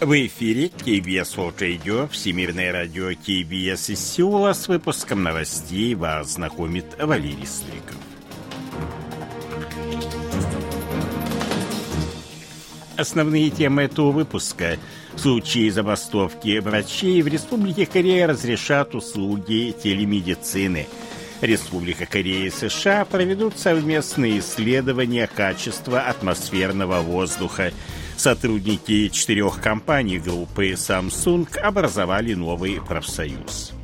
В эфире KBS World Radio, Всемирное радио KBS из Сеула. С выпуском новостей вас знакомит Валерий Стриков. Основные темы этого выпуска. В случае забастовки врачей в Республике Корея разрешат услуги телемедицины. Республика Корея и США проведут совместные исследования качества атмосферного воздуха. Сотрудники четырех компаний группы Samsung образовали новый профсоюз.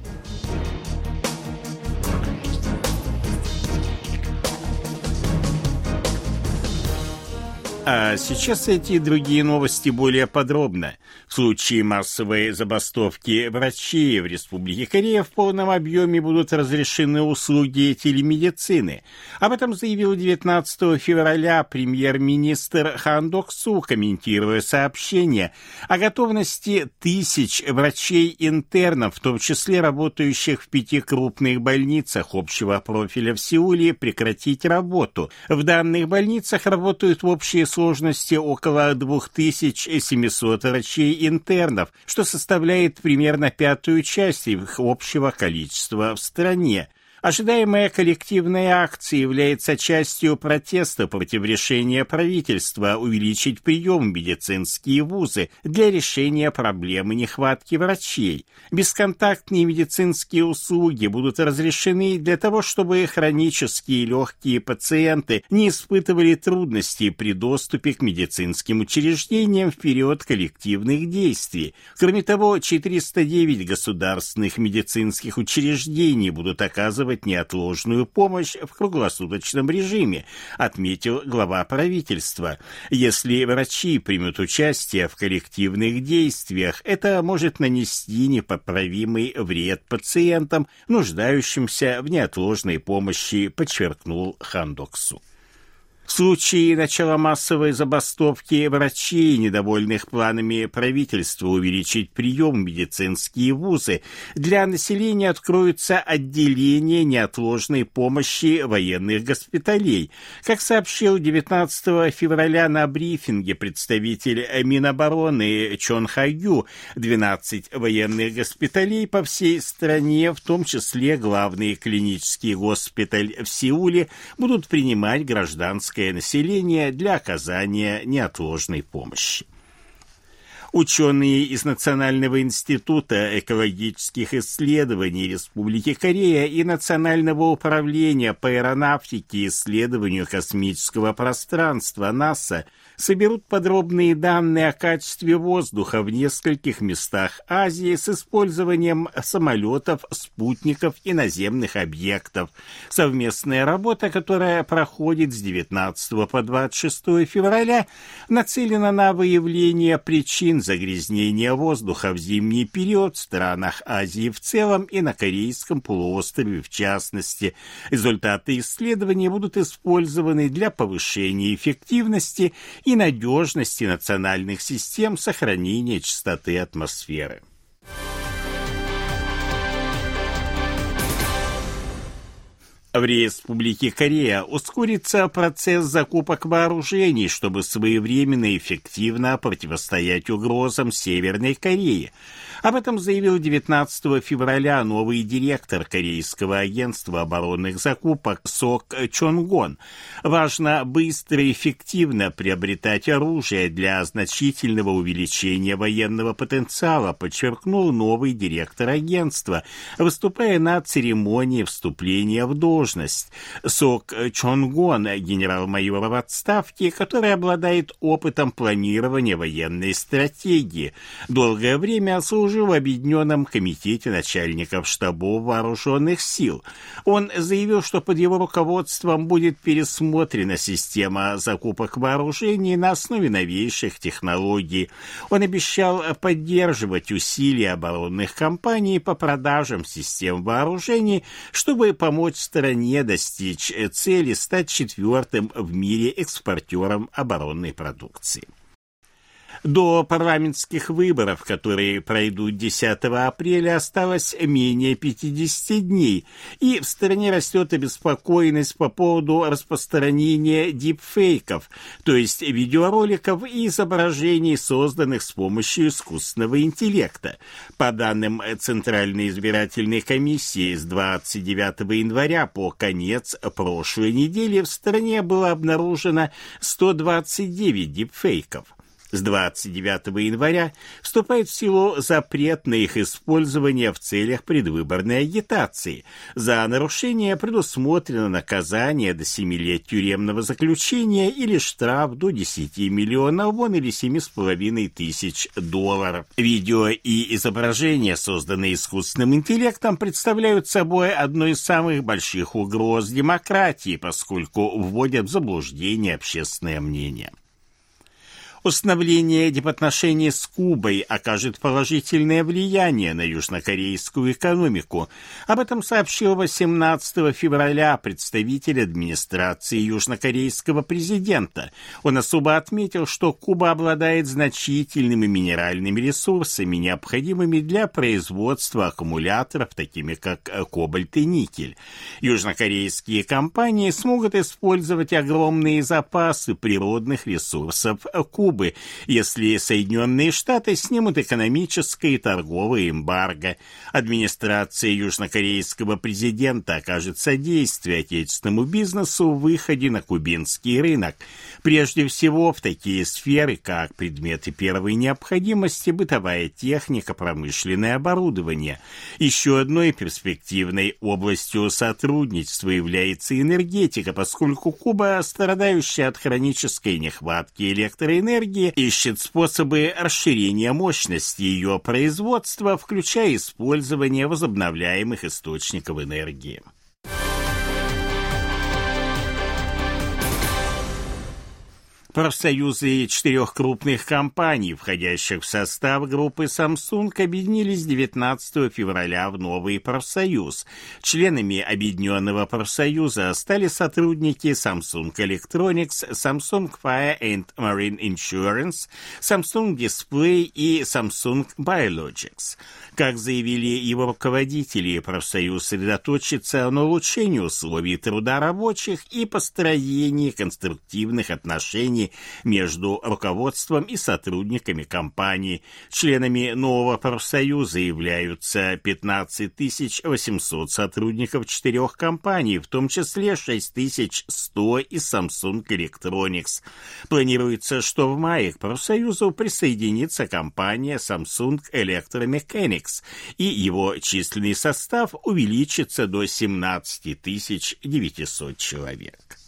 А сейчас эти другие новости более подробно. В случае массовой забастовки врачей в Республике Корея в полном объеме будут разрешены услуги телемедицины. Об этом заявил 19 февраля премьер-министр Хан Док Су, комментируя сообщение о готовности тысяч врачей-интернов, в том числе работающих в пяти крупных больницах общего профиля в Сеуле, прекратить работу. В данных больницах работают в общей сложности около 2700 врачей-интернов, что составляет примерно пятую часть их общего количества в стране. Ожидаемая коллективная акция является частью протеста против решения правительства увеличить прием в медицинские вузы для решения проблемы нехватки врачей. Бесконтактные медицинские услуги будут разрешены для того, чтобы хронические легкие пациенты не испытывали трудностей при доступе к медицинским учреждениям в период коллективных действий. Кроме того, 409 государственных медицинских учреждений будут оказывать оказывать неотложную помощь в круглосуточном режиме, отметил глава правительства. Если врачи примут участие в коллективных действиях, это может нанести непоправимый вред пациентам, нуждающимся в неотложной помощи, подчеркнул Хандоксу. В случае начала массовой забастовки врачей, недовольных планами правительства увеличить прием в медицинские вузы, для населения откроются отделения неотложной помощи военных госпиталей. Как сообщил 19 февраля на брифинге представитель Минобороны Чон Хаю, 12 военных госпиталей по всей стране, в том числе главный клинический госпиталь в Сеуле, будут принимать гражданское население для оказания неотложной помощи. Ученые из Национального института экологических исследований Республики Корея и Национального управления по аэронавтике и исследованию космического пространства НАСА – соберут подробные данные о качестве воздуха в нескольких местах Азии с использованием самолетов, спутников и наземных объектов. Совместная работа, которая проходит с 19 по 26 февраля, нацелена на выявление причин загрязнения воздуха в зимний период в странах Азии в целом и на Корейском полуострове в частности. Результаты исследования будут использованы для повышения эффективности и надежности национальных систем сохранения чистоты атмосферы. В Республике Корея ускорится процесс закупок вооружений, чтобы своевременно и эффективно противостоять угрозам Северной Кореи. Об этом заявил 19 февраля новый директор Корейского агентства оборонных закупок СОК Чонгон. Важно быстро и эффективно приобретать оружие для значительного увеличения военного потенциала, подчеркнул новый директор агентства, выступая на церемонии вступления в должность. СОК Чонгон, генерал-майор в отставке, который обладает опытом планирования военной стратегии. Долгое время служил служил в Объединенном комитете начальников штабов вооруженных сил. Он заявил, что под его руководством будет пересмотрена система закупок вооружений на основе новейших технологий. Он обещал поддерживать усилия оборонных компаний по продажам систем вооружений, чтобы помочь стране достичь цели стать четвертым в мире экспортером оборонной продукции. До парламентских выборов, которые пройдут 10 апреля, осталось менее 50 дней, и в стране растет обеспокоенность по поводу распространения дипфейков, то есть видеороликов и изображений, созданных с помощью искусственного интеллекта. По данным Центральной избирательной комиссии, с 29 января по конец прошлой недели в стране было обнаружено 129 дипфейков. С 29 января вступает в силу запрет на их использование в целях предвыборной агитации. За нарушение предусмотрено наказание до 7 лет тюремного заключения или штраф до 10 миллионов вон или 7,5 тысяч долларов. Видео и изображения, созданные искусственным интеллектом, представляют собой одну из самых больших угроз демократии, поскольку вводят в заблуждение общественное мнение. Установление дипотношений с Кубой окажет положительное влияние на южнокорейскую экономику. Об этом сообщил 18 февраля представитель администрации южнокорейского президента. Он особо отметил, что Куба обладает значительными минеральными ресурсами, необходимыми для производства аккумуляторов, такими как кобальт и никель. Южнокорейские компании смогут использовать огромные запасы природных ресурсов Кубы Кубы, если Соединенные Штаты снимут экономическое и торговое эмбарго. Администрация южнокорейского президента окажет содействие отечественному бизнесу в выходе на кубинский рынок. Прежде всего в такие сферы, как предметы первой необходимости, бытовая техника, промышленное оборудование. Еще одной перспективной областью сотрудничества является энергетика, поскольку Куба, страдающая от хронической нехватки электроэнергии, энергии ищет способы расширения мощности ее производства, включая использование возобновляемых источников энергии. Профсоюзы четырех крупных компаний, входящих в состав группы Samsung, объединились 19 февраля в новый профсоюз. Членами объединенного профсоюза стали сотрудники Samsung Electronics, Samsung Fire and Marine Insurance, Samsung Display и Samsung Biologics. Как заявили его руководители, профсоюз сосредоточится на улучшении условий труда рабочих и построении конструктивных отношений между руководством и сотрудниками компании. Членами нового профсоюза являются 15 800 сотрудников четырех компаний, в том числе 6100 из Samsung Electronics. Планируется, что в мае к профсоюзу присоединится компания Samsung Electromechanics, и его численный состав увеличится до 17 900 человек.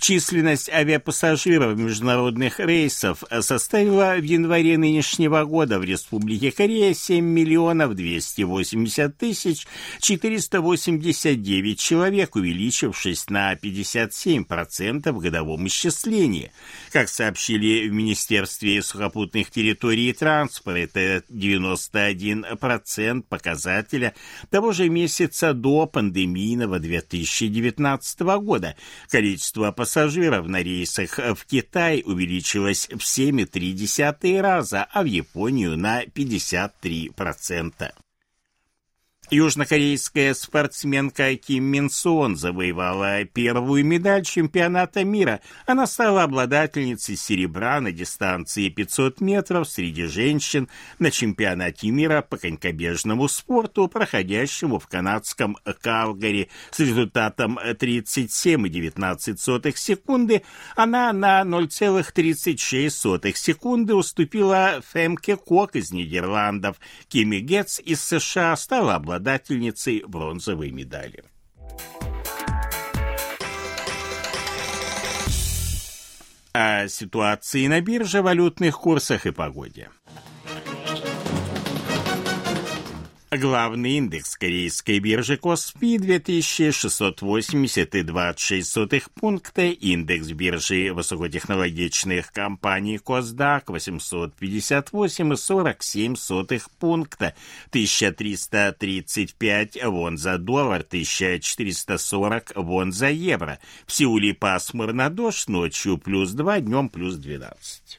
Численность авиапассажиров международных рейсов составила в январе нынешнего года в Республике Корея 7 миллионов 280 тысяч 489 человек, увеличившись на 57% в годовом исчислении. Как сообщили в Министерстве сухопутных территорий и транспорта, это 91% показателя того же месяца до пандемийного 2019 года. Количество пассажиров пассажиров на рейсах в Китай увеличилось в 7,3 раза, а в Японию на 53%. Южнокорейская спортсменка Ким Мин Сон завоевала первую медаль чемпионата мира. Она стала обладательницей серебра на дистанции 500 метров среди женщин на чемпионате мира по конькобежному спорту, проходящему в канадском Калгари с результатом 37,19 секунды. Она на 0,36 секунды уступила Фемке Кок из Нидерландов. Кими Гетц из США стала обладателем обладательницей бронзовой медали. О ситуации на бирже, валютных курсах и погоде. Главный индекс корейской биржи Коспи 2680,26 пункта, индекс биржи высокотехнологичных компаний Косдак 858,47 пункта, 1335 вон за доллар, 1440 вон за евро. В Сеуле пасмурно дождь, ночью плюс 2, днем плюс 12.